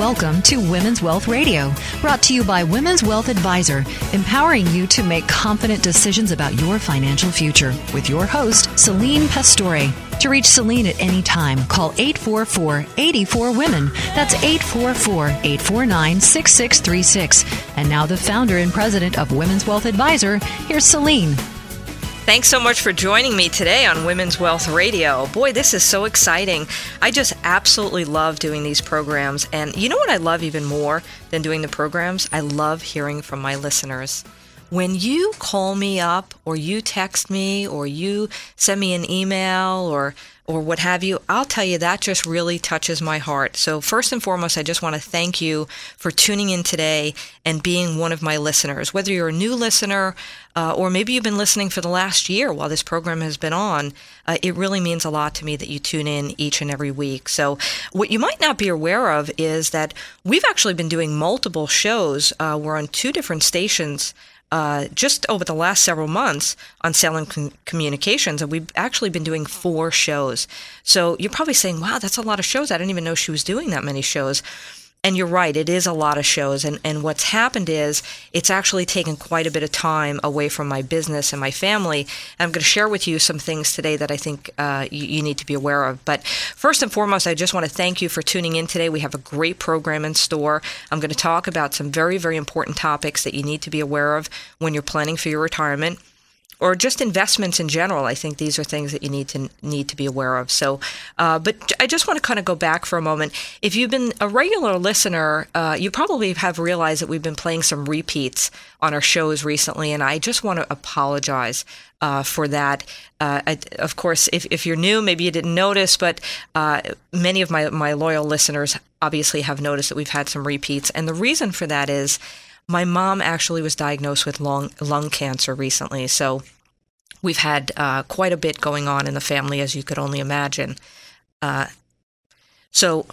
Welcome to Women's Wealth Radio, brought to you by Women's Wealth Advisor, empowering you to make confident decisions about your financial future with your host, Celine Pastore. To reach Celine at any time, call 844 84 Women. That's 844 849 6636. And now, the founder and president of Women's Wealth Advisor, here's Celine. Thanks so much for joining me today on Women's Wealth Radio. Boy, this is so exciting. I just absolutely love doing these programs. And you know what I love even more than doing the programs? I love hearing from my listeners. When you call me up or you text me or you send me an email or or what have you, I'll tell you that just really touches my heart. So first and foremost, I just want to thank you for tuning in today and being one of my listeners. Whether you're a new listener uh, or maybe you've been listening for the last year while this program has been on, uh, it really means a lot to me that you tune in each and every week. So what you might not be aware of is that we've actually been doing multiple shows. Uh, we're on two different stations uh, just over the last several months on Salem com- Communications, and we've actually been doing four shows. So you're probably saying, wow, that's a lot of shows. I didn't even know she was doing that many shows. And you're right, it is a lot of shows. And, and what's happened is it's actually taken quite a bit of time away from my business and my family. And I'm going to share with you some things today that I think uh, you, you, need to be aware of. But first and foremost, I just want to thank you for tuning in today. We have a great program in store. I'm going to talk about some very, very important topics that you need to be aware of when you're planning for your retirement or just investments in general. I think these are things that you need to need to be aware of. So, uh, but I just want to kind of go back for a moment. If you've been a regular listener, uh, you probably have realized that we've been playing some repeats on our shows recently, and I just want to apologize. Uh, for that. Uh, I, of course, if, if you're new, maybe you didn't notice, but uh, many of my, my loyal listeners obviously have noticed that we've had some repeats. And the reason for that is my mom actually was diagnosed with lung, lung cancer recently. So we've had uh, quite a bit going on in the family, as you could only imagine. Uh, so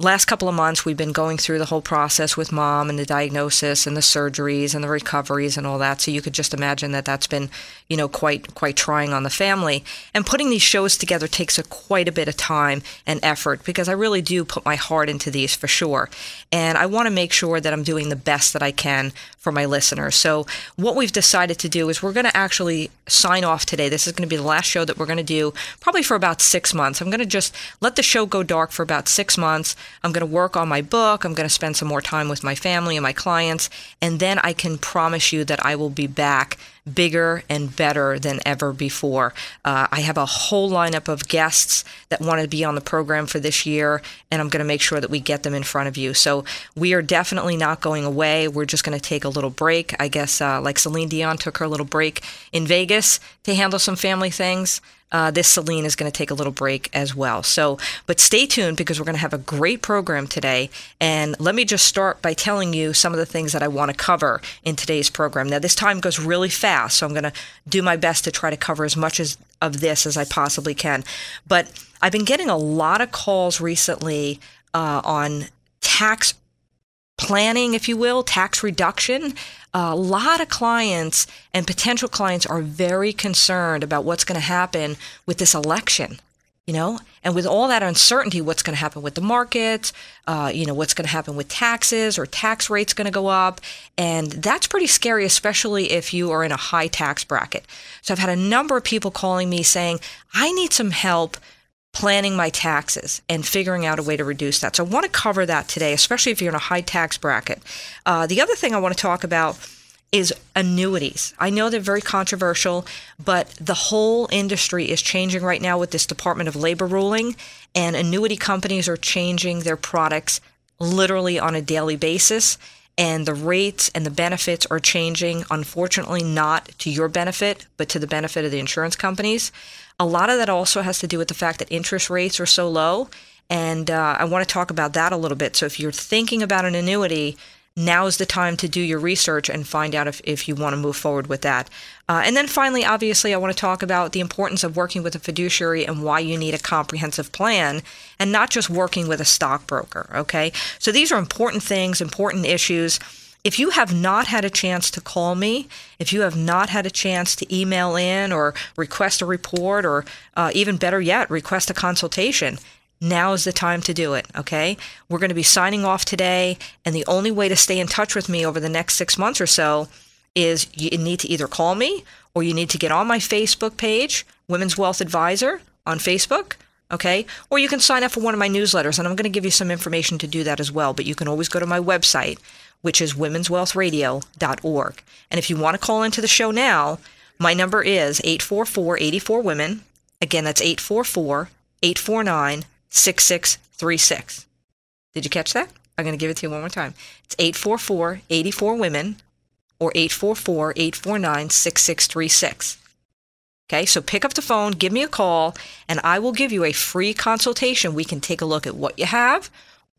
last couple of months we've been going through the whole process with mom and the diagnosis and the surgeries and the recoveries and all that. So you could just imagine that that's been you know quite quite trying on the family. And putting these shows together takes a quite a bit of time and effort because I really do put my heart into these for sure. And I want to make sure that I'm doing the best that I can for my listeners. So what we've decided to do is we're going to actually sign off today. This is going to be the last show that we're going to do probably for about 6 months. I'm going to just let the show go dark for about 6 months I'm going to work on my book. I'm going to spend some more time with my family and my clients. And then I can promise you that I will be back bigger and better than ever before. Uh, I have a whole lineup of guests that want to be on the program for this year, and I'm going to make sure that we get them in front of you. So we are definitely not going away. We're just going to take a little break. I guess, uh, like Celine Dion took her little break in Vegas to handle some family things uh, this Celine is going to take a little break as well. So, but stay tuned because we're going to have a great program today. And let me just start by telling you some of the things that I want to cover in today's program. Now, this time goes really fast, so I'm going to do my best to try to cover as much as, of this as I possibly can. But I've been getting a lot of calls recently uh, on tax planning, if you will, tax reduction. a lot of clients and potential clients are very concerned about what's going to happen with this election. You know, and with all that uncertainty, what's going to happen with the markets? Uh, you know, what's going to happen with taxes or tax rates going to go up? And that's pretty scary, especially if you are in a high tax bracket. So I've had a number of people calling me saying, I need some help planning my taxes and figuring out a way to reduce that. So I want to cover that today, especially if you're in a high tax bracket. Uh, the other thing I want to talk about is annuities. I know they're very controversial, but the whole industry is changing right now with this Department of Labor ruling, and annuity companies are changing their products literally on a daily basis. And the rates and the benefits are changing, unfortunately, not to your benefit, but to the benefit of the insurance companies. A lot of that also has to do with the fact that interest rates are so low. And uh, I want to talk about that a little bit. So if you're thinking about an annuity, now is the time to do your research and find out if, if you want to move forward with that. Uh, and then finally, obviously, I want to talk about the importance of working with a fiduciary and why you need a comprehensive plan and not just working with a stockbroker. Okay. So these are important things, important issues. If you have not had a chance to call me, if you have not had a chance to email in or request a report, or uh, even better yet, request a consultation, now is the time to do it, okay? We're going to be signing off today, and the only way to stay in touch with me over the next six months or so is you need to either call me or you need to get on my Facebook page, Women's Wealth Advisor on Facebook, okay? Or you can sign up for one of my newsletters, and I'm going to give you some information to do that as well. But you can always go to my website, which is womenswealthradio.org. And if you want to call into the show now, my number is 844 84 Women. Again, that's 844 849 6636. Did you catch that? I'm going to give it to you one more time. It's 844 84 Women or 844 849 6636. Okay, so pick up the phone, give me a call, and I will give you a free consultation. We can take a look at what you have,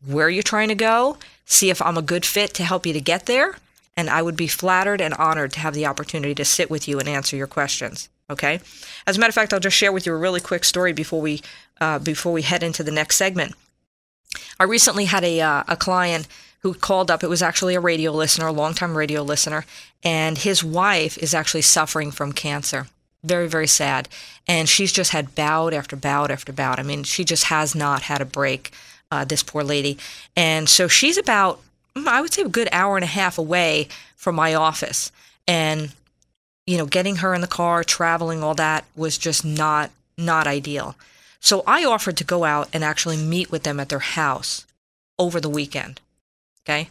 where you're trying to go, see if I'm a good fit to help you to get there, and I would be flattered and honored to have the opportunity to sit with you and answer your questions. Okay, as a matter of fact, I'll just share with you a really quick story before we uh, before we head into the next segment. I recently had a uh, a client who called up. It was actually a radio listener, a longtime radio listener, and his wife is actually suffering from cancer. Very, very sad. And she's just had bout after bout after bout. I mean, she just has not had a break, uh, this poor lady. And so she's about, I would say, a good hour and a half away from my office. And, you know, getting her in the car, traveling, all that was just not, not ideal. So I offered to go out and actually meet with them at their house over the weekend. Okay.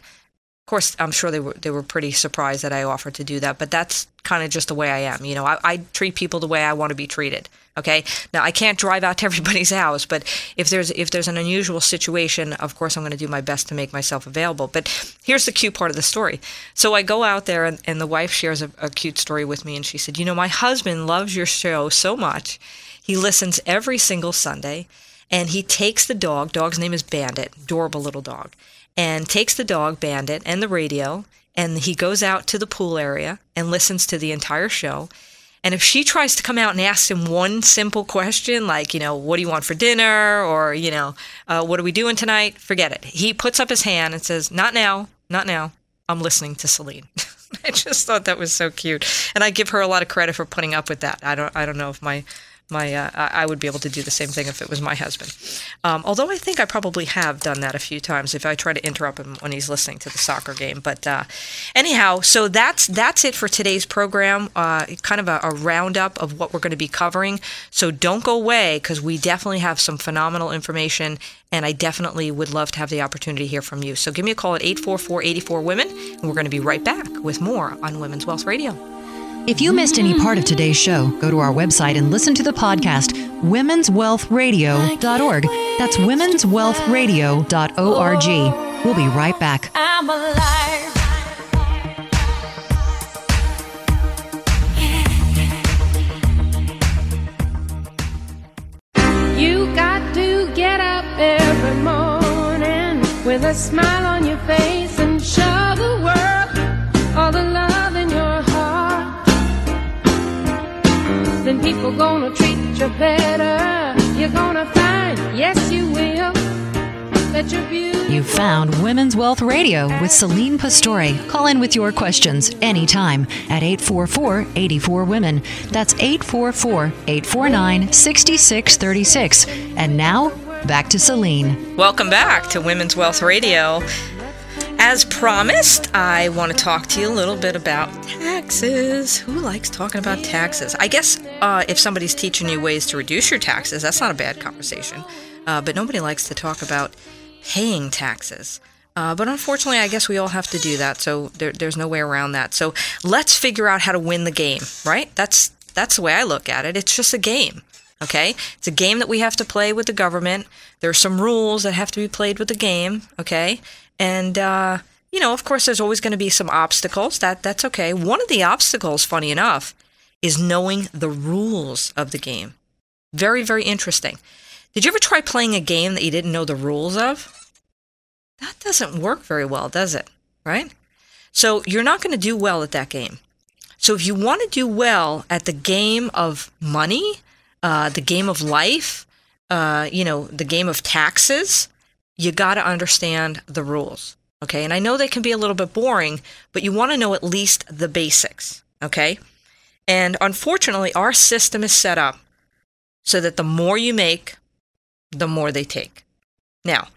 Of course, I'm sure they were they were pretty surprised that I offered to do that, but that's kind of just the way I am. You know, I, I treat people the way I want to be treated. Okay. Now I can't drive out to everybody's house, but if there's if there's an unusual situation, of course I'm going to do my best to make myself available. But here's the cute part of the story. So I go out there, and, and the wife shares a, a cute story with me, and she said, "You know, my husband loves your show so much. He listens every single Sunday, and he takes the dog. Dog's name is Bandit, adorable little dog." And takes the dog, Bandit, and the radio, and he goes out to the pool area and listens to the entire show. And if she tries to come out and ask him one simple question, like, you know, what do you want for dinner? Or, you know, uh, what are we doing tonight? Forget it. He puts up his hand and says, not now, not now. I'm listening to Celine. I just thought that was so cute. And I give her a lot of credit for putting up with that. I don't, I don't know if my my uh, I would be able to do the same thing if it was my husband. Um, although I think I probably have done that a few times if I try to interrupt him when he's listening to the soccer game. But uh, anyhow, so that's that's it for today's program. Uh, kind of a, a, roundup of what we're going to be covering. So don't go away because we definitely have some phenomenal information, and I definitely would love to have the opportunity to hear from you. So give me a call at 844-84 Women, and we're going to be right back with more on Women's Wealth Radio. If you missed any part of today's show, go to our website and listen to the podcast, womenswealthradio.org. That's womenswealthradio.org. We'll be right back. I'm alive. You got to get up every morning with a smile on your face then people gonna treat you better. You're gonna find, yes, you will. You found Women's Wealth Radio with Celine Pastore. Call in with your questions anytime at 844 84 Women. That's 844 849 6636. And now, back to Celine. Welcome back to Women's Wealth Radio. As promised, I want to talk to you a little bit about taxes. Who likes talking about taxes? I guess uh, if somebody's teaching you ways to reduce your taxes, that's not a bad conversation. Uh, but nobody likes to talk about paying taxes. Uh, but unfortunately, I guess we all have to do that. So there, there's no way around that. So let's figure out how to win the game, right? That's that's the way I look at it. It's just a game. Okay, it's a game that we have to play with the government. There are some rules that have to be played with the game. Okay, and, uh, you know, of course, there's always going to be some obstacles. That That's okay. One of the obstacles, funny enough, is knowing the rules of the game. Very, very interesting. Did you ever try playing a game that you didn't know the rules of? That doesn't work very well, does it? Right? So you're not going to do well at that game. So if you want to do well at the game of money, uh, the game of life, uh, you know, the game of taxes, you got to understand the rules. Okay. And I know they can be a little bit boring, but you want to know at least the basics. Okay. And unfortunately, our system is set up so that the more you make, the more they take. Now,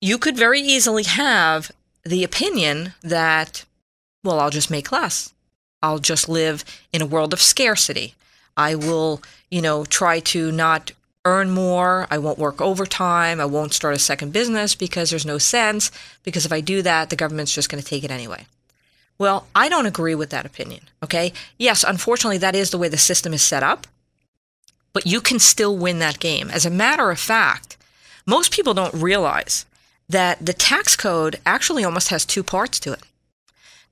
you could very easily have the opinion that, well, I'll just make less. I'll just live in a world of scarcity. I will, you know, try to not earn more. I won't work overtime. I won't start a second business because there's no sense. Because if I do that, the government's just going to take it anyway. Well, I don't agree with that opinion. Okay. Yes, unfortunately, that is the way the system is set up, but you can still win that game. As a matter of fact, most people don't realize that the tax code actually almost has two parts to it.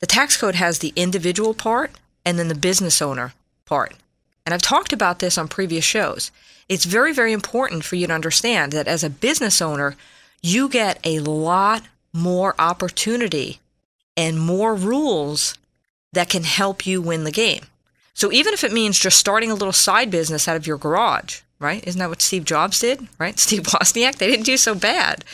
The tax code has the individual part and then the business owner part. And I've talked about this on previous shows. It's very, very important for you to understand that as a business owner, you get a lot more opportunity and more rules that can help you win the game. So even if it means just starting a little side business out of your garage, right? Isn't that what Steve Jobs did, right? Steve Wozniak, they didn't do so bad.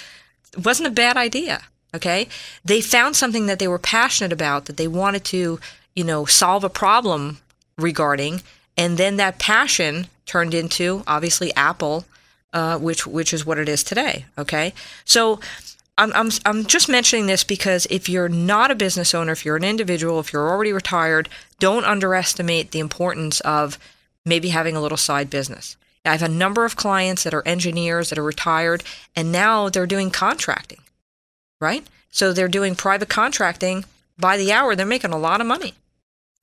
It wasn't a bad idea, okay? They found something that they were passionate about, that they wanted to, you know, solve a problem regarding, and then that passion turned into obviously Apple, uh, which which is what it is today. Okay, so I'm, I'm, I'm just mentioning this because if you're not a business owner, if you're an individual, if you're already retired, don't underestimate the importance of maybe having a little side business. I have a number of clients that are engineers that are retired and now they're doing contracting, right? So they're doing private contracting by the hour. They're making a lot of money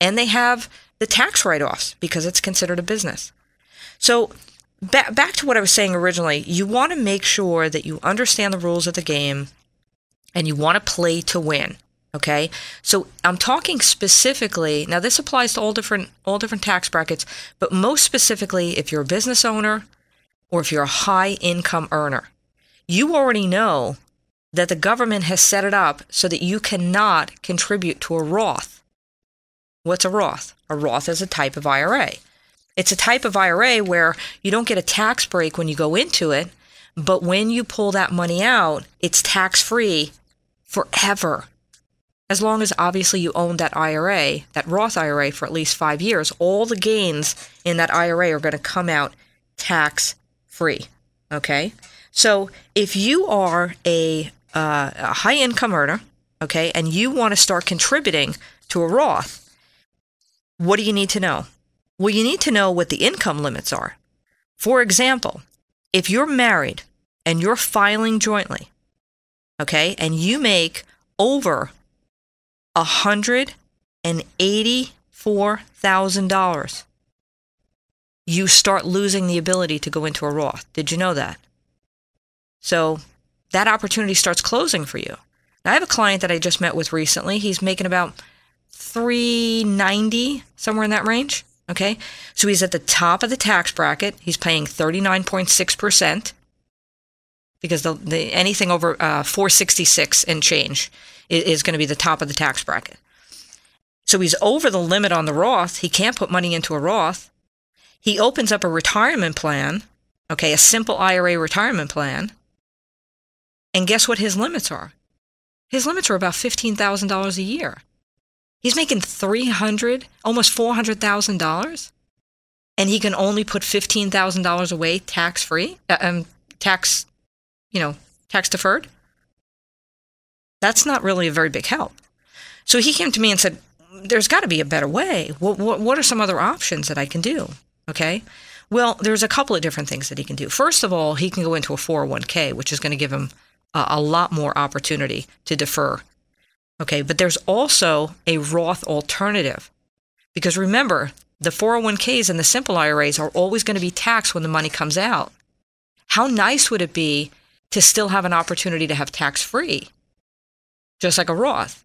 and they have the tax write offs because it's considered a business. So, back, back to what I was saying originally, you want to make sure that you understand the rules of the game and you want to play to win. Okay, so I'm talking specifically. Now, this applies to all different all different tax brackets, but most specifically, if you're a business owner or if you're a high income earner, you already know that the government has set it up so that you cannot contribute to a Roth. What's a Roth? A Roth is a type of IRA. It's a type of IRA where you don't get a tax break when you go into it, but when you pull that money out, it's tax free forever. As long as obviously you own that IRA, that Roth IRA for at least five years, all the gains in that IRA are going to come out tax free. Okay? So if you are a, uh, a high income earner, okay, and you want to start contributing to a Roth, what do you need to know? Well, you need to know what the income limits are. For example, if you're married and you're filing jointly, okay, and you make over $184,000, you start losing the ability to go into a Roth. Did you know that? So that opportunity starts closing for you. Now, I have a client that I just met with recently. He's making about 390 somewhere in that range Okay. So he's at the top of the tax bracket. He's paying 39.6% because the, the anything over uh, 466 and change is, is going to be the top of the tax bracket. So he's over the limit on the Roth. He can't put money into a Roth. He opens up a retirement plan, okay, a simple IRA retirement plan. And guess what his limits are? His limits are about $15,000 a year. He's making 300, almost $400,000 and he can only put $15,000 away tax free, uh, um, tax, you know, tax deferred. That's not really a very big help. So he came to me and said, there's got to be a better way. What, what, what are some other options that I can do? Okay. Well, there's a couple of different things that he can do. First of all, he can go into a 401k, which is going to give him a, a lot more opportunity to defer Okay, but there's also a Roth alternative. Because remember, the 401ks and the simple IRAs are always going to be taxed when the money comes out. How nice would it be to still have an opportunity to have tax free, just like a Roth?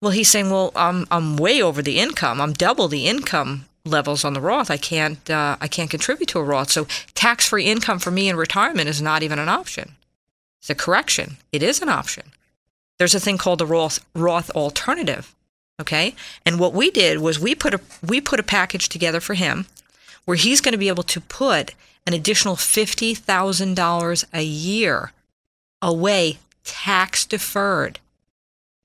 Well, he's saying, well, I'm, I'm way over the income. I'm double the income levels on the Roth. I can't, uh, I can't contribute to a Roth. So tax free income for me in retirement is not even an option. It's a correction. It is an option. There's a thing called the Roth, Roth alternative. Okay. And what we did was we put a, we put a package together for him where he's going to be able to put an additional $50,000 a year away tax deferred.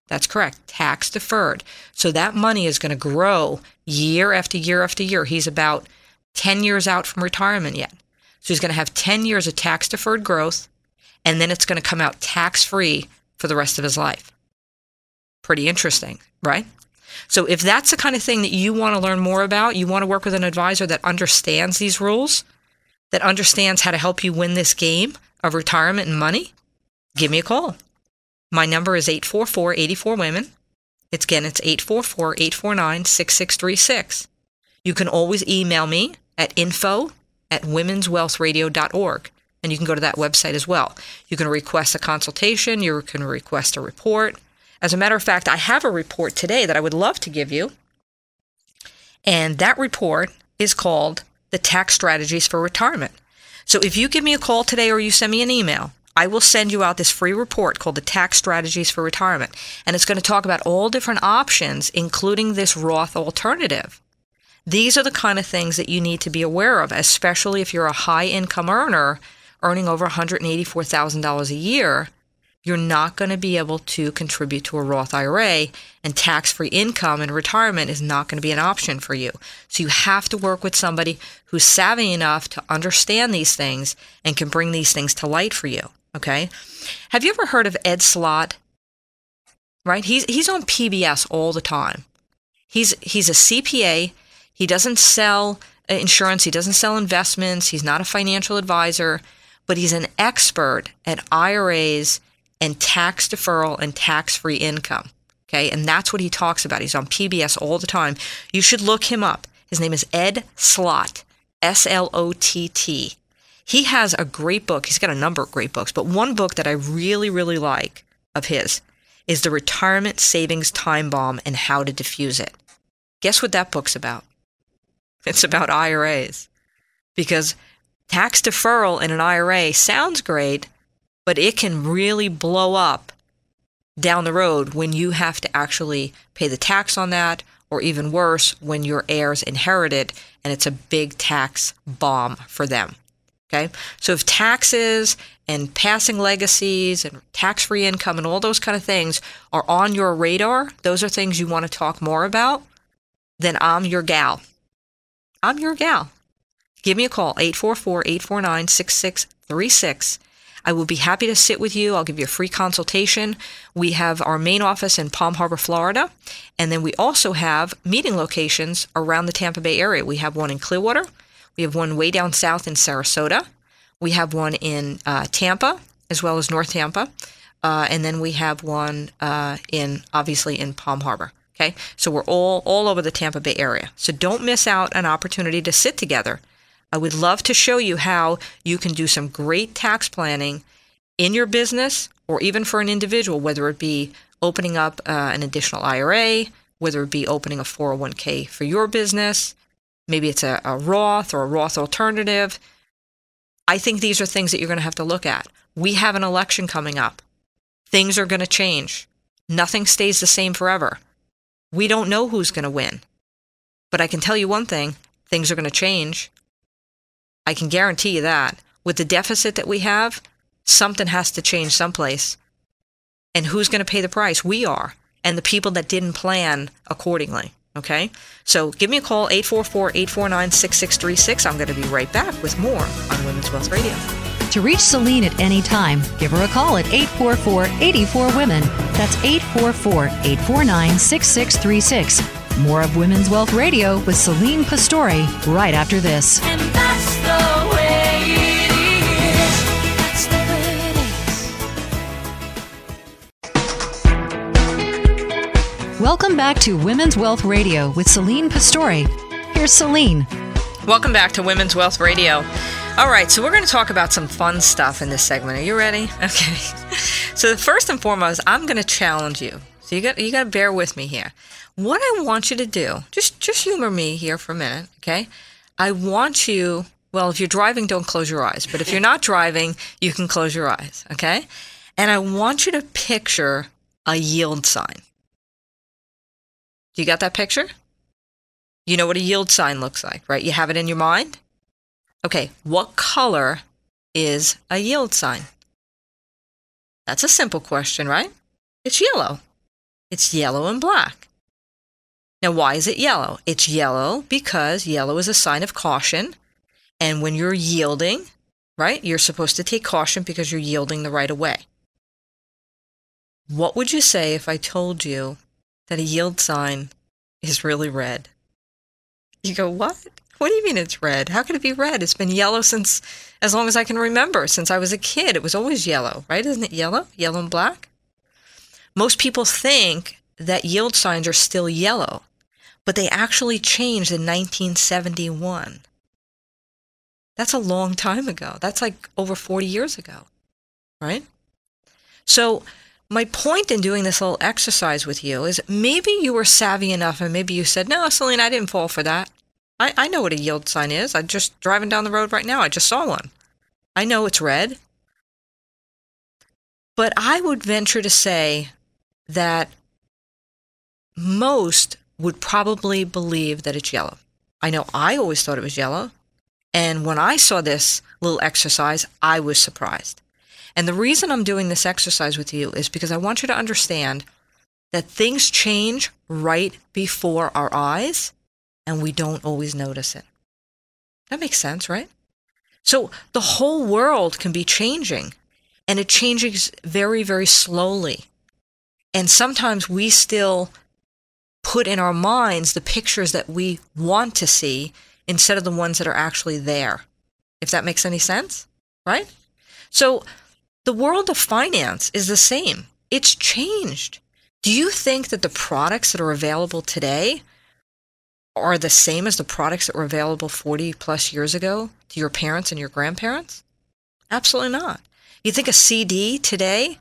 That's correct, tax deferred. So that money is going to grow year after year after year. He's about 10 years out from retirement yet. So he's going to have 10 years of tax deferred growth. and then it's going to come out tax free for the rest of his life. Pretty interesting, right? So if that's the kind of thing that you want to learn more about, you want to work with an advisor that understands these rules, that understands how to help you win this game of retirement and money, give me a call. My number is 844 84 Women. It's again, it's 844 849 6636. You can always email me at info at womenswealthradio.org. And you can go to that website as well. You can request a consultation, you can request a report. As a matter of fact, I have a report today that I would love to give you. And that report is called The Tax Strategies for Retirement. So if you give me a call today or you send me an email, I will send you out this free report called the Tax Strategies for Retirement. And it's going to talk about all different options, including this Roth alternative. These are the kind of things that you need to be aware of, especially if you're a high income earner earning over $184,000 a year. You're not going to be able to contribute to a Roth IRA, and tax free income in retirement is not going to be an option for you. So you have to work with somebody who's savvy enough to understand these things and can bring these things to light for you. Okay. Have you ever heard of Ed Slott? Right? He's, he's on PBS all the time. He's, he's a CPA. He doesn't sell insurance. He doesn't sell investments. He's not a financial advisor, but he's an expert at IRAs and tax deferral and tax free income. Okay. And that's what he talks about. He's on PBS all the time. You should look him up. His name is Ed Slott, S L O T T. He has a great book. He's got a number of great books, but one book that I really, really like of his is The Retirement Savings Time Bomb and How to Defuse It. Guess what that book's about? It's about IRAs. Because tax deferral in an IRA sounds great, but it can really blow up down the road when you have to actually pay the tax on that, or even worse, when your heirs inherit it and it's a big tax bomb for them. Okay. So if taxes and passing legacies and tax free income and all those kind of things are on your radar, those are things you want to talk more about, then I'm your gal. I'm your gal. Give me a call, 844 849 6636. I will be happy to sit with you. I'll give you a free consultation. We have our main office in Palm Harbor, Florida, and then we also have meeting locations around the Tampa Bay area. We have one in Clearwater, we have one way down south in Sarasota. We have one in uh, Tampa, as well as North Tampa. Uh, and then we have one uh, in, obviously, in Palm Harbor. Okay, so we're all all over the Tampa Bay area. So don't miss out on an opportunity to sit together. I would love to show you how you can do some great tax planning in your business or even for an individual, whether it be opening up uh, an additional IRA, whether it be opening a 401k for your business, maybe it's a, a Roth or a Roth alternative. I think these are things that you're going to have to look at. We have an election coming up. Things are going to change. Nothing stays the same forever. We don't know who's going to win. But I can tell you one thing things are going to change. I can guarantee you that. With the deficit that we have, something has to change someplace. And who's going to pay the price? We are. And the people that didn't plan accordingly. Okay? So give me a call, 844 849 6636. I'm going to be right back with more on Women's Wealth Radio. To reach Celine at any time, give her a call at 844 84 Women. That's 844 849 6636. More of Women's Wealth Radio with Celine Pastore right after this. Welcome back to Women's Wealth Radio with Celine Pastore. Here's Celine. Welcome back to Women's Wealth Radio. All right, so we're going to talk about some fun stuff in this segment. Are you ready? Okay. So the first and foremost, I'm going to challenge you. So you got you got to bear with me here. What I want you to do, just just humor me here for a minute, okay? I want you. Well, if you're driving, don't close your eyes. But if you're not driving, you can close your eyes, okay? And I want you to picture a yield sign. You got that picture? You know what a yield sign looks like, right? You have it in your mind? Okay, what color is a yield sign? That's a simple question, right? It's yellow. It's yellow and black. Now, why is it yellow? It's yellow because yellow is a sign of caution. And when you're yielding, right? You're supposed to take caution because you're yielding the right of way. What would you say if I told you that a yield sign is really red? You go, what? What do you mean it's red? How can it be red? It's been yellow since as long as I can remember. Since I was a kid, it was always yellow, right? Isn't it yellow? Yellow and black? Most people think that yield signs are still yellow, but they actually changed in 1971. That's a long time ago. That's like over 40 years ago, right? So, my point in doing this little exercise with you is maybe you were savvy enough and maybe you said, No, Celine, I didn't fall for that. I, I know what a yield sign is. I'm just driving down the road right now. I just saw one. I know it's red. But I would venture to say that most would probably believe that it's yellow. I know I always thought it was yellow. And when I saw this little exercise, I was surprised. And the reason I'm doing this exercise with you is because I want you to understand that things change right before our eyes and we don't always notice it. That makes sense, right? So the whole world can be changing and it changes very, very slowly. And sometimes we still put in our minds the pictures that we want to see instead of the ones that are actually there. If that makes any sense, right? So the world of finance is the same. It's changed. Do you think that the products that are available today are the same as the products that were available 40 plus years ago to your parents and your grandparents? Absolutely not. You think a CD today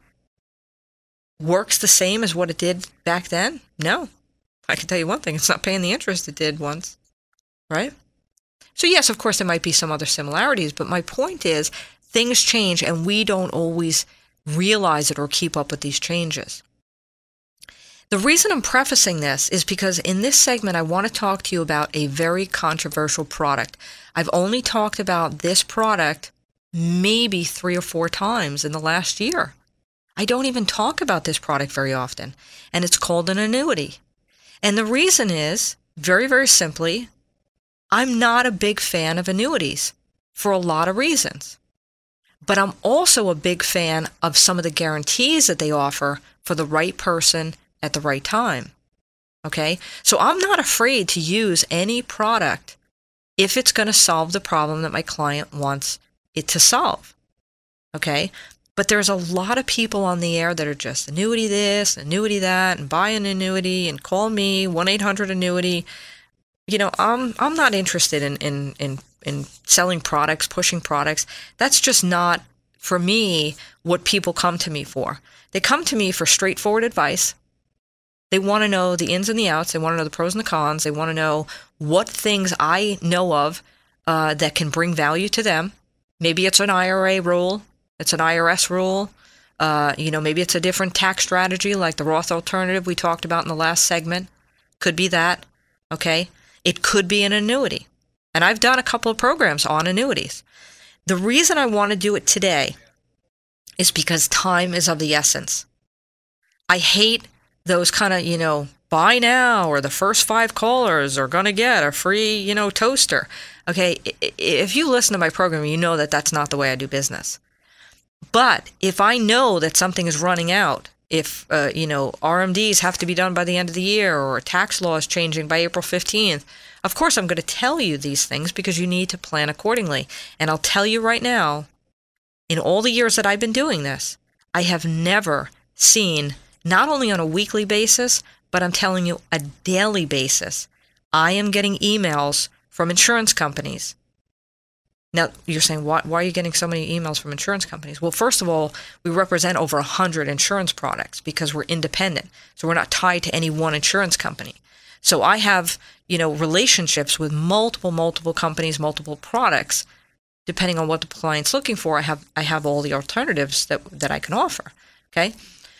works the same as what it did back then? No. I can tell you one thing it's not paying the interest it did once, right? So, yes, of course, there might be some other similarities, but my point is things change and we don't always realize it or keep up with these changes. The reason I'm prefacing this is because in this segment, I want to talk to you about a very controversial product. I've only talked about this product maybe three or four times in the last year. I don't even talk about this product very often, and it's called an annuity. And the reason is very, very simply, I'm not a big fan of annuities for a lot of reasons. But I'm also a big fan of some of the guarantees that they offer for the right person at the right time. Okay? So I'm not afraid to use any product if it's going to solve the problem that my client wants it to solve. Okay? But there's a lot of people on the air that are just annuity this, annuity that, and buy an annuity and call me 1 800 annuity. You know, I'm, I'm not interested in, in, in, in selling products, pushing products. That's just not, for me, what people come to me for. They come to me for straightforward advice. They want to know the ins and the outs. They want to know the pros and the cons. They want to know what things I know of uh, that can bring value to them. Maybe it's an IRA rule. It's an IRS rule. Uh, you know, maybe it's a different tax strategy like the Roth alternative we talked about in the last segment. Could be that. Okay. It could be an annuity. And I've done a couple of programs on annuities. The reason I want to do it today is because time is of the essence. I hate those kind of, you know, buy now or the first five callers are going to get a free, you know, toaster. Okay. If you listen to my program, you know that that's not the way I do business. But if I know that something is running out, if uh, you know RMDs have to be done by the end of the year or tax law is changing by April 15th, of course I'm going to tell you these things because you need to plan accordingly. And I'll tell you right now, in all the years that I've been doing this, I have never seen not only on a weekly basis, but I'm telling you a daily basis. I am getting emails from insurance companies now, you're saying, why, why are you getting so many emails from insurance companies? Well, first of all, we represent over 100 insurance products because we're independent. So we're not tied to any one insurance company. So I have, you know, relationships with multiple, multiple companies, multiple products. Depending on what the client's looking for, I have I have all the alternatives that that I can offer. Okay.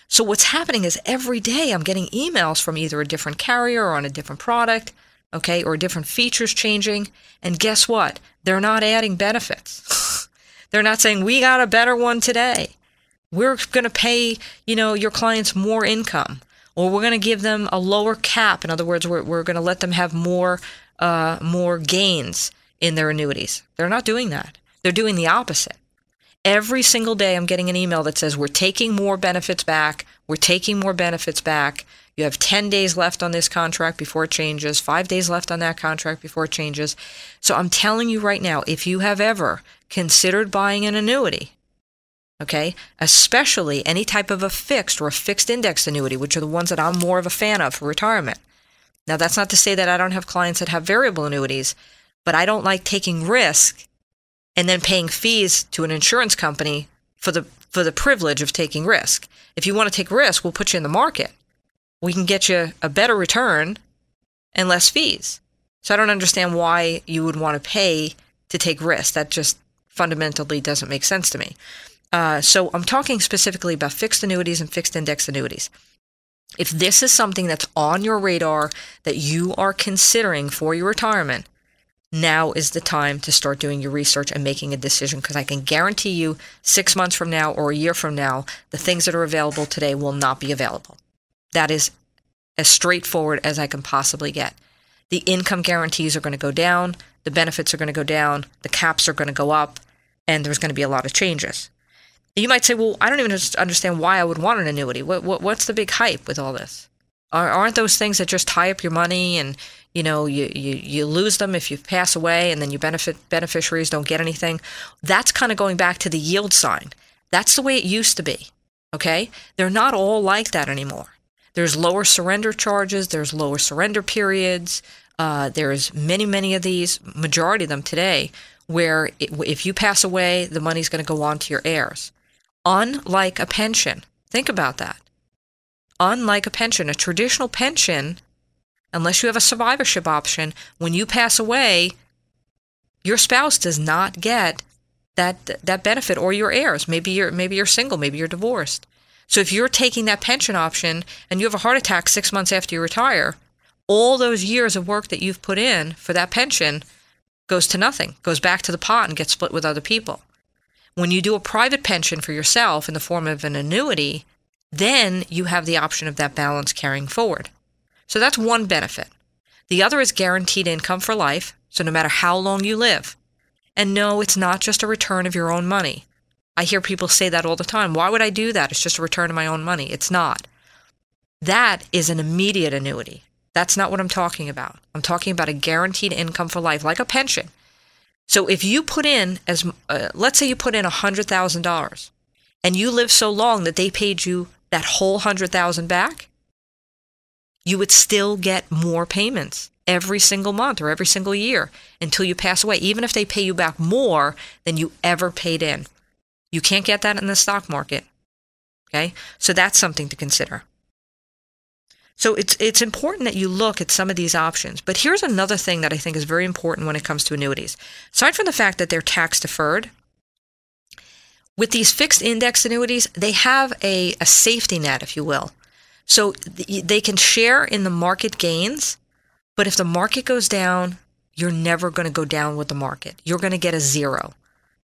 So what's happening is every day I'm getting emails from either a different carrier or on a different product okay, or different features changing. And guess what? They're not adding benefits. They're not saying, we got a better one today. We're going to pay, you know, your clients more income, or we're going to give them a lower cap. In other words, we're, we're going to let them have more, uh, more gains in their annuities. They're not doing that. They're doing the opposite. Every single day, I'm getting an email that says, We're taking more benefits back. We're taking more benefits back. You have 10 days left on this contract before it changes, five days left on that contract before it changes. So I'm telling you right now, if you have ever considered buying an annuity, okay, especially any type of a fixed or a fixed index annuity, which are the ones that I'm more of a fan of for retirement. Now, that's not to say that I don't have clients that have variable annuities, but I don't like taking risk and then paying fees to an insurance company for the for the privilege of taking risk. If you want to take risk, we'll put you in the market. We can get you a better return and less fees. So I don't understand why you would want to pay to take risk. That just fundamentally doesn't make sense to me. Uh, so I'm talking specifically about fixed annuities and fixed index annuities. If this is something that's on your radar that you are considering for your retirement, now is the time to start doing your research and making a decision because I can guarantee you six months from now or a year from now, the things that are available today will not be available. That is as straightforward as I can possibly get. The income guarantees are going to go down, the benefits are going to go down, the caps are going to go up, and there's going to be a lot of changes. You might say, well, I don't even understand why I would want an annuity. What, what, what's the big hype with all this? Aren't those things that just tie up your money and you know you, you, you lose them if you pass away and then your benefit beneficiaries don't get anything? That's kind of going back to the yield sign. That's the way it used to be. Okay? They're not all like that anymore. There's lower surrender charges, there's lower surrender periods. Uh, there's many, many of these, majority of them today, where it, if you pass away, the money's going to go on to your heirs. Unlike a pension, think about that unlike a pension, a traditional pension, unless you have a survivorship option, when you pass away, your spouse does not get that that benefit or your heirs. Maybe you're maybe you're single, maybe you're divorced. So if you're taking that pension option and you have a heart attack 6 months after you retire, all those years of work that you've put in for that pension goes to nothing, goes back to the pot and gets split with other people. When you do a private pension for yourself in the form of an annuity, then you have the option of that balance carrying forward. So that's one benefit. The other is guaranteed income for life, so no matter how long you live. And no, it's not just a return of your own money. I hear people say that all the time. Why would I do that? It's just a return of my own money. It's not. That is an immediate annuity. That's not what I'm talking about. I'm talking about a guaranteed income for life, like a pension. So if you put in as, uh, let's say you put in $100,000 and you live so long that they paid you that whole hundred thousand back, you would still get more payments every single month or every single year until you pass away, even if they pay you back more than you ever paid in. You can't get that in the stock market. Okay? So that's something to consider. So it's it's important that you look at some of these options. But here's another thing that I think is very important when it comes to annuities. Aside from the fact that they're tax deferred, with these fixed index annuities, they have a, a safety net, if you will. So they can share in the market gains, but if the market goes down, you're never going to go down with the market. You're going to get a zero.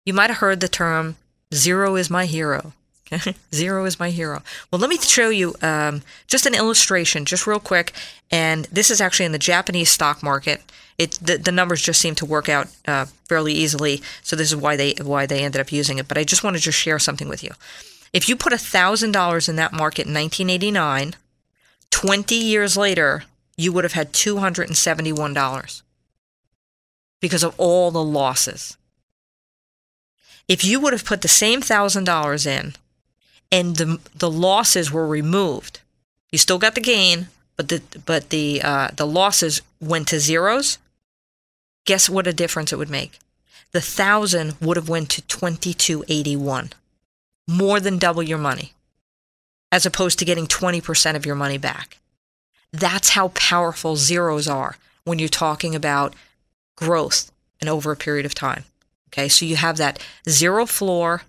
You might have heard the term zero is my hero. Zero is my hero. Well, let me show you um, just an illustration, just real quick. And this is actually in the Japanese stock market. It the, the numbers just seem to work out uh, fairly easily. So this is why they why they ended up using it. But I just wanted to share something with you. If you put thousand dollars in that market in 1989, 20 years later, you would have had $271 because of all the losses. If you would have put the same $1,000 in and the the losses were removed. You still got the gain, but the but the uh, the losses went to zeros. Guess what a difference it would make? The thousand would have went to twenty two eighty one, more than double your money, as opposed to getting twenty percent of your money back. That's how powerful zeros are when you're talking about growth and over a period of time. Okay, so you have that zero floor,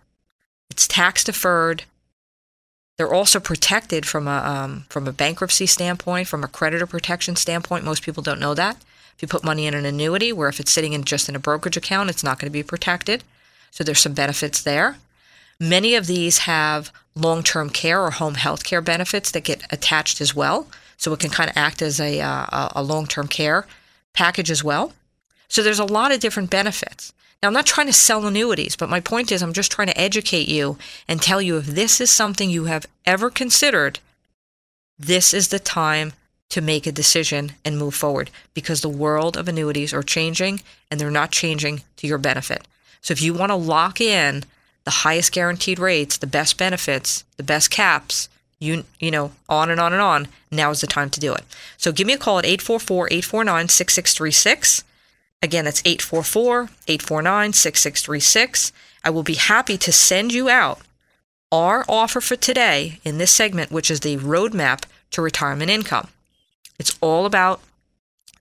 it's tax deferred, they're also protected from a um, from a bankruptcy standpoint, from a creditor protection standpoint. Most people don't know that. If you put money in an annuity, where if it's sitting in just in a brokerage account, it's not going to be protected. So there's some benefits there. Many of these have long-term care or home health care benefits that get attached as well. So it can kind of act as a, uh, a long-term care package as well. So there's a lot of different benefits. Now, I'm not trying to sell annuities, but my point is I'm just trying to educate you and tell you if this is something you have ever considered, this is the time to make a decision and move forward because the world of annuities are changing and they're not changing to your benefit. So if you want to lock in the highest guaranteed rates, the best benefits, the best caps, you you know, on and on and on, now is the time to do it. So give me a call at 844-849-6636. Again, that's 844-849-6636. I will be happy to send you out our offer for today in this segment, which is the roadmap to retirement income. It's all about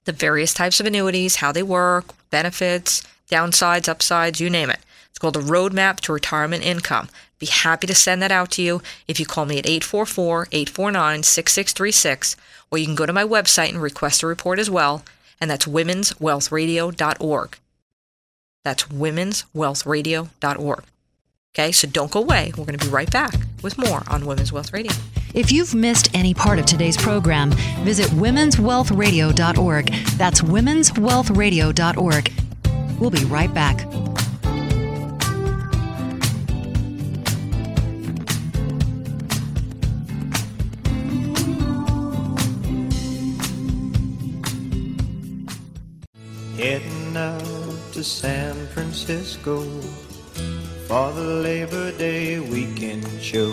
the various types of annuities, how they work, benefits, downsides, upsides, you name it. It's called the Roadmap to Retirement Income. Be happy to send that out to you if you call me at 844 849 6636, or you can go to my website and request a report as well, and that's womenswealthradio.org. That's womenswealthradio.org. Okay, so don't go away. We're going to be right back with more on Women's Wealth Radio. If you've missed any part of today's program, visit womenswealthradio.org. That's womenswealthradio.org. We'll be right back. Heading out to San Francisco for the Labor Day weekend show.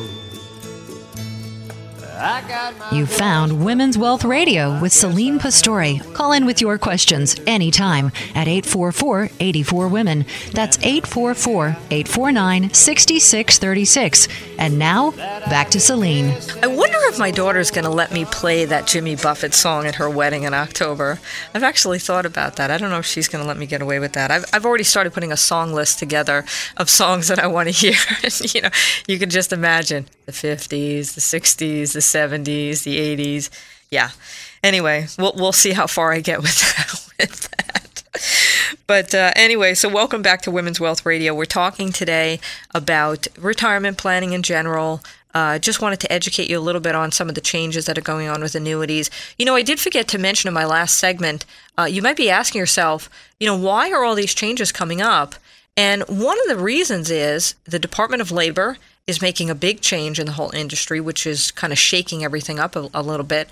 You found Women's Wealth Radio with Celine Pastore. Call in with your questions anytime at 844 84 Women. That's 844 849 6636. And now, back to Celine. I wonder if my daughter's going to let me play that Jimmy Buffett song at her wedding in October. I've actually thought about that. I don't know if she's going to let me get away with that. I've, I've already started putting a song list together of songs that I want to hear. you know, you can just imagine the 50s, the 60s, the 70s, the 80s. Yeah. Anyway, we'll, we'll see how far I get with that. With that. But uh, anyway, so welcome back to Women's Wealth Radio. We're talking today about retirement planning in general. Uh, just wanted to educate you a little bit on some of the changes that are going on with annuities. You know, I did forget to mention in my last segment, uh, you might be asking yourself, you know, why are all these changes coming up? And one of the reasons is the Department of Labor is making a big change in the whole industry, which is kind of shaking everything up a, a, little bit.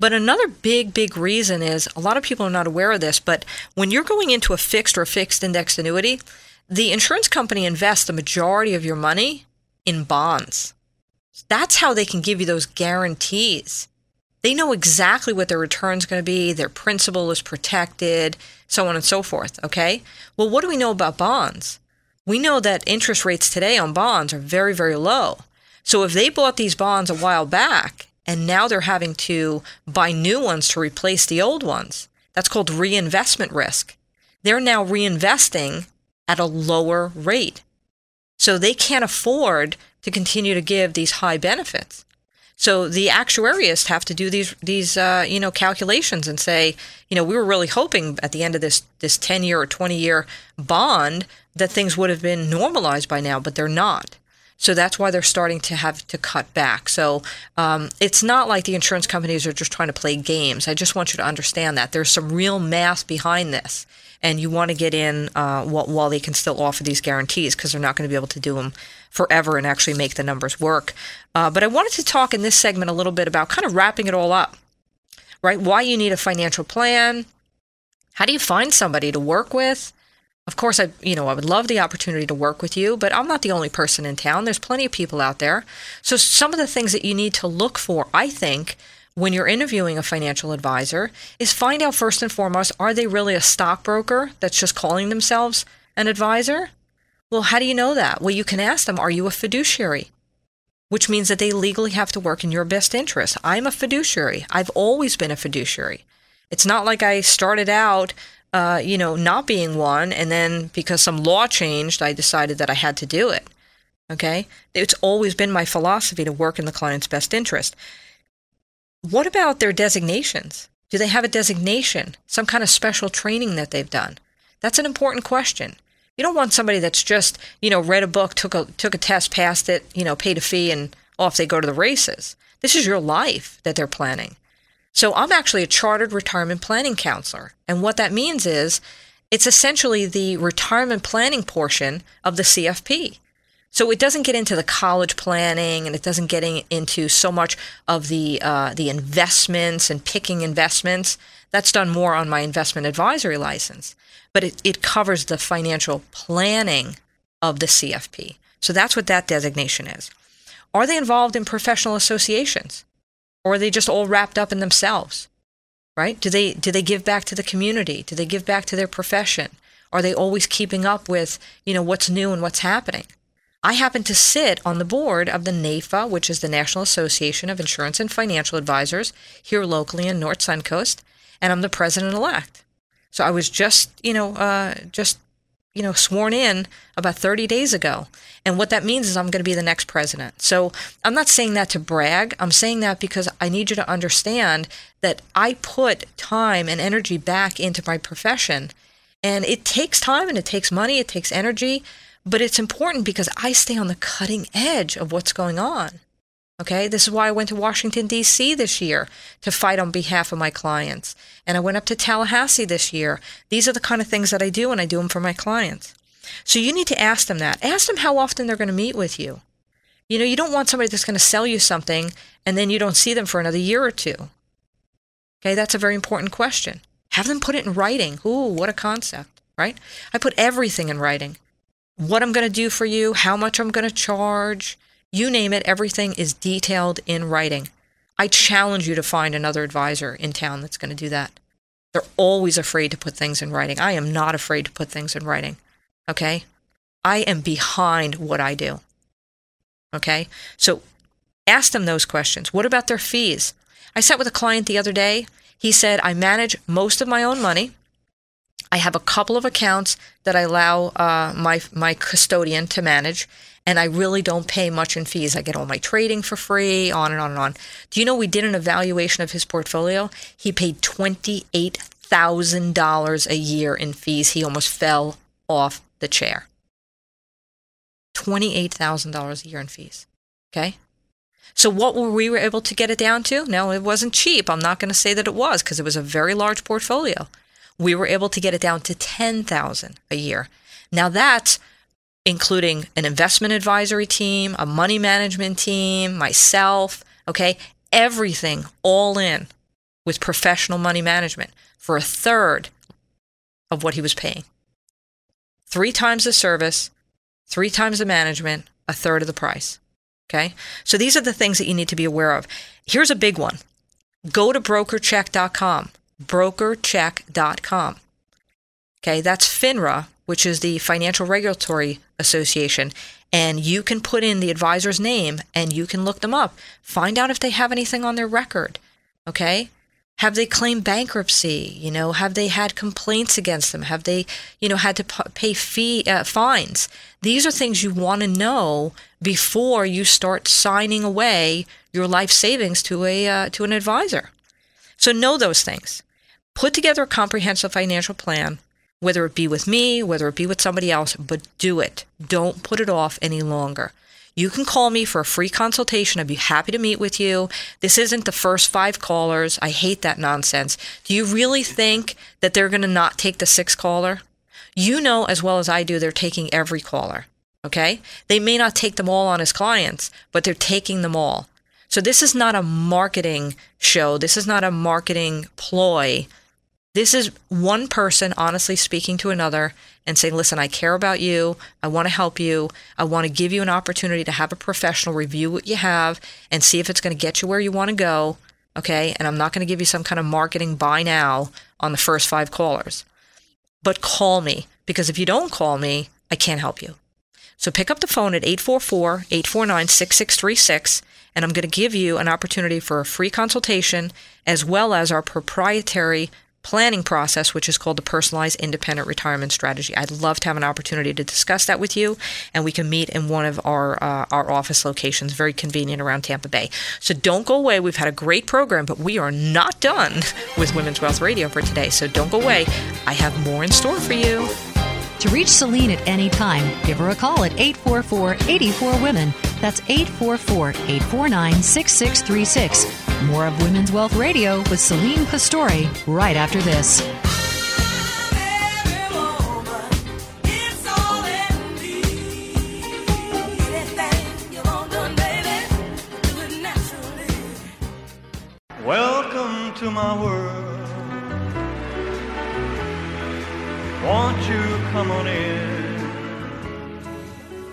But another big, big reason is a lot of people are not aware of this, but when you're going into a fixed or fixed index annuity, the insurance company invests the majority of your money in bonds. That's how they can give you those guarantees. They know exactly what their return is going to be, their principal is protected, so on and so forth. Okay? Well, what do we know about bonds? We know that interest rates today on bonds are very, very low. So if they bought these bonds a while back and now they're having to buy new ones to replace the old ones, that's called reinvestment risk. They're now reinvesting at a lower rate. So they can't afford to continue to give these high benefits. So the actuarists have to do these these uh, you know calculations and say, you know, we were really hoping at the end of this this 10 year or 20 year bond that things would have been normalized by now, but they're not. So that's why they're starting to have to cut back. So um, it's not like the insurance companies are just trying to play games. I just want you to understand that there's some real math behind this, and you want to get in uh, while, while they can still offer these guarantees because they're not going to be able to do them forever and actually make the numbers work. Uh, but I wanted to talk in this segment a little bit about kind of wrapping it all up, right? Why you need a financial plan. How do you find somebody to work with? Of course, I you know I would love the opportunity to work with you, but I'm not the only person in town. There's plenty of people out there. So some of the things that you need to look for, I think, when you're interviewing a financial advisor, is find out first and foremost are they really a stockbroker that's just calling themselves an advisor? Well, how do you know that? Well, you can ask them, are you a fiduciary? Which means that they legally have to work in your best interest. I'm a fiduciary. I've always been a fiduciary. It's not like I started out uh, you know, not being one, and then because some law changed, I decided that I had to do it. Okay? It's always been my philosophy to work in the client's best interest. What about their designations? Do they have a designation, some kind of special training that they've done? That's an important question. You don't want somebody that's just, you know, read a book, took a took a test, passed it, you know, paid a fee and off they go to the races. This is your life that they're planning. So I'm actually a chartered retirement planning counselor. And what that means is It's essentially the retirement planning portion of the CFP. So it doesn't get into the college planning, and it doesn't get into so much of the uh, the investments and picking investments. That's done more on my investment advisory license, but it, it covers the financial planning of the CFP. So that's what that designation is. Are they involved in professional associations, or are they just all wrapped up in themselves? Right? Do they do they give back to the community? Do they give back to their profession? Are they always keeping up with you know what's new and what's happening? I happen to sit on the board of the NAIFA which is the National Association of Insurance and Financial Advisors here locally in North Suncoast, and I'm the president elect. So I was just, you know, uh, just, you know, sworn in about 30 days ago. And what that means is I'm going to be the next president. So I'm not saying that to brag. I'm saying that because I need you to understand that I put time and energy back into my profession. And it takes time and it takes money, it takes energy. But it's important because I stay on the cutting edge of what's going on. Okay, this is why I went to Washington, D.C. this year to fight on behalf of my clients. And I went up to Tallahassee this year. These are the kind of things that I do, and I do them for my clients. So you need to ask them that. Ask them how often they're going to meet with you. You know, you don't want somebody that's going to sell you something and then you don't see them for another year or two. Okay, that's a very important question. Have them put it in writing. Ooh, what a concept, right? I put everything in writing what I'm going to do for you, how much I'm going to charge, you name it, everything is detailed in writing. I challenge you to find another advisor in town that's going to do that. They're always afraid to put things in writing. I am not afraid to put things in writing. Okay? I am behind what I do. Okay? So ask them those questions. What about their fees? I sat with a client the other day. He said, I manage most of my own money. I have a couple of accounts that I allow uh, my my custodian to manage, and I really don't pay much in fees. I get all my trading for free, on and on and on. Do you know we did an evaluation of his portfolio? He paid twenty eight thousand dollars a year in fees. He almost fell off the chair. Twenty eight thousand dollars a year in fees. Okay. So what were we were able to get it down to? No, it wasn't cheap. I'm not going to say that it was because it was a very large portfolio we were able to get it down to 10,000 a year. Now that's including an investment advisory team, a money management team, myself, okay? Everything all in with professional money management for a third of what he was paying. Three times the service, three times the management, a third of the price. Okay? So these are the things that you need to be aware of. Here's a big one. Go to brokercheck.com brokercheck.com. Okay, that's FINRA, which is the Financial Regulatory Association. And you can put in the advisor's name and you can look them up. Find out if they have anything on their record. Okay? Have they claimed bankruptcy? You know, have they had complaints against them? Have they, you know, had to pay fee uh, fines? These are things you want to know before you start signing away your life savings to a uh, to an advisor. So know those things. Put together a comprehensive financial plan, whether it be with me, whether it be with somebody else, but do it. Don't put it off any longer. You can call me for a free consultation. I'd be happy to meet with you. This isn't the first five callers. I hate that nonsense. Do you really think that they're going to not take the sixth caller? You know as well as I do, they're taking every caller. Okay? They may not take them all on as clients, but they're taking them all. So this is not a marketing show. This is not a marketing ploy. This is one person honestly speaking to another and saying, listen, I care about you. I want to help you. I want to give you an opportunity to have a professional review what you have and see if it's going to get you where you want to go. Okay. And I'm not going to give you some kind of marketing buy now on the first five callers. But call me because if you don't call me, I can't help you. So pick up the phone at 844 849 6636 and I'm going to give you an opportunity for a free consultation as well as our proprietary planning process, which is called the Personalized Independent Retirement Strategy. I'd love to have an opportunity to discuss that with you, and we can meet in one of our uh, our office locations, very convenient around Tampa Bay. So don't go away. We've had a great program, but we are not done with Women's Wealth Radio for today. So don't go away. I have more in store for you. To reach Celine at any time, give her a call at 844 84 Women. That's 844 849 6636. More of Women's Wealth Radio with Celine Pastore right after this. Welcome to my world. Won't you come on in?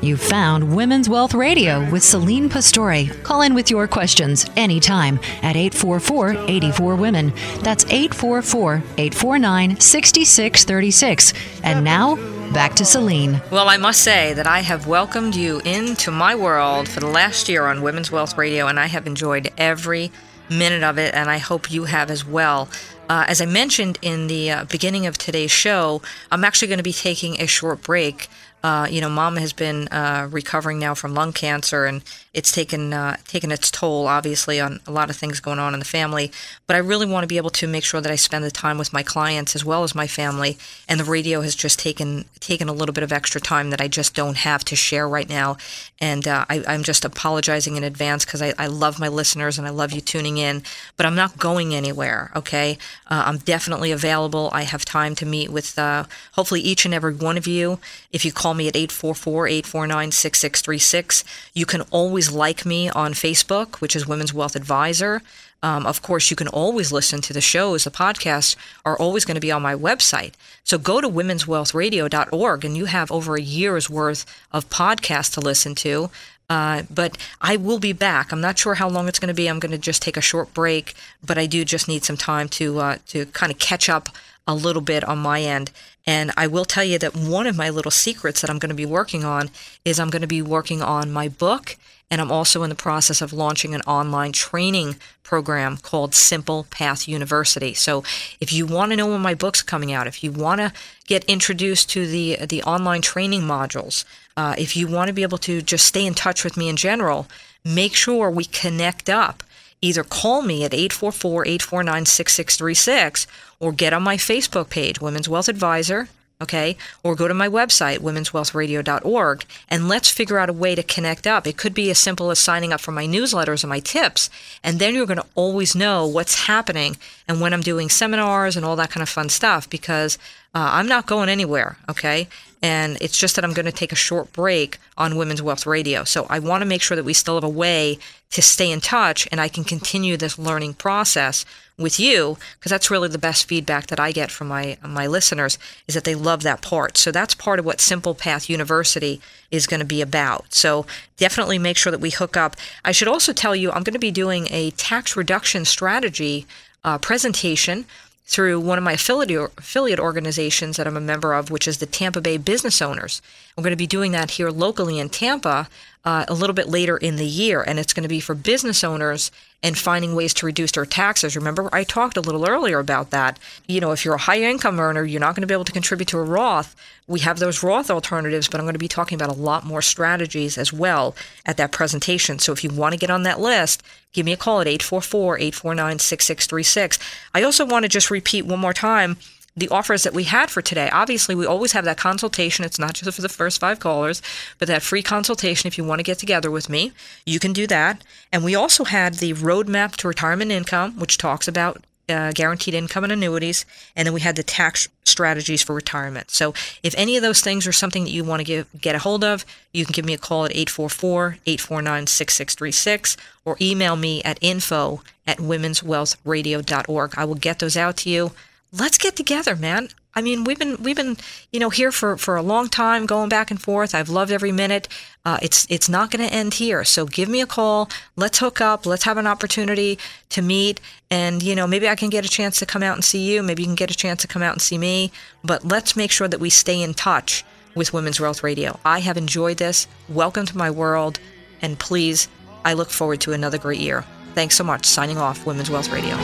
You found Women's Wealth Radio with Celine Pastore. Call in with your questions anytime at 844 84 Women. That's 844 849 6636. And now, back to Celine. Well, I must say that I have welcomed you into my world for the last year on Women's Wealth Radio, and I have enjoyed every minute of it, and I hope you have as well. Uh, as I mentioned in the uh, beginning of today's show, I'm actually going to be taking a short break uh, you know, mom has been uh, recovering now from lung cancer, and it's taken uh, taken its toll, obviously, on a lot of things going on in the family. But I really want to be able to make sure that I spend the time with my clients as well as my family. And the radio has just taken taken a little bit of extra time that I just don't have to share right now. And uh, I, am just apologizing in advance because I, I, love my listeners and I love you tuning in. But I'm not going anywhere. Okay, uh, I'm definitely available. I have time to meet with uh, hopefully each and every one of you. If you call me at 844 849 6636, you can always like me on Facebook, which is Women's Wealth Advisor. Um, of course, you can always listen to the shows. The podcasts are always going to be on my website. So go to womenswealthradio.org and you have over a year's worth of podcasts to listen to. Uh, but I will be back. I'm not sure how long it's going to be. I'm going to just take a short break, but I do just need some time to uh, to kind of catch up a little bit on my end. And I will tell you that one of my little secrets that I'm going to be working on is I'm going to be working on my book and I'm also in the process of launching an online training program called Simple Path University. So if you want to know when my book's coming out, if you want to get introduced to the the online training modules, uh, if you want to be able to just stay in touch with me in general, make sure we connect up. Either call me at 844 849 6636 or get on my Facebook page, Women's Wealth Advisor okay? Or go to my website, womenswealthradio.org, and let's figure out a way to connect up. It could be as simple as signing up for my newsletters and my tips, and then you're going to always know what's happening and when I'm doing seminars and all that kind of fun stuff because uh, I'm not going anywhere, okay? And it's just that I'm going to take a short break on Women's Wealth Radio. So I want to make sure that we still have a way to stay in touch and I can continue this learning process with you because that's really the best feedback that I get from my my listeners is that they love that part. So that's part of what Simple Path University is going to be about. So definitely make sure that we hook up. I should also tell you I'm going to be doing a tax reduction strategy uh, presentation through one of my affiliate affiliate organizations that I'm a member of, which is the Tampa Bay Business Owners. We're going to be doing that here locally in Tampa uh, a little bit later in the year, and it's going to be for business owners and finding ways to reduce their taxes. Remember, I talked a little earlier about that. You know, if you're a high income earner, you're not going to be able to contribute to a Roth. We have those Roth alternatives, but I'm going to be talking about a lot more strategies as well at that presentation. So if you want to get on that list, give me a call at 844 849 6636. I also want to just repeat one more time the offers that we had for today. Obviously, we always have that consultation. It's not just for the first five callers, but that free consultation if you want to get together with me, you can do that. And we also had the roadmap to retirement income, which talks about uh, guaranteed income and annuities, and then we had the tax strategies for retirement. So if any of those things are something that you want to get, get a hold of, you can give me a call at 844-849-6636 or email me at info at womenswealthradio.org. I will get those out to you let's get together, man. I mean, we've been we've been you know here for, for a long time, going back and forth. I've loved every minute. Uh, it's it's not going to end here. So give me a call. Let's hook up. Let's have an opportunity to meet. And you know, maybe I can get a chance to come out and see you. Maybe you can get a chance to come out and see me. But let's make sure that we stay in touch with Women's Wealth Radio. I have enjoyed this. Welcome to my world, and please, I look forward to another great year. Thanks so much. Signing off, Women's Wealth Radio.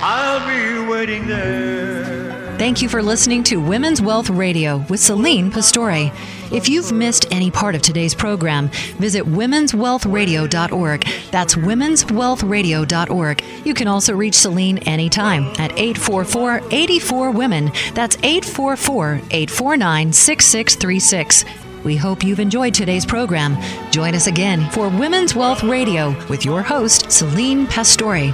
I'll be waiting there. Thank you for listening to Women's Wealth Radio with Celine Pastore. If you've missed any part of today's program, visit womenswealthradio.org. That's womenswealthradio.org. You can also reach Celine anytime at 844 84 Women. That's 844 849 6636. We hope you've enjoyed today's program. Join us again for Women's Wealth Radio with your host, Celine Pastore.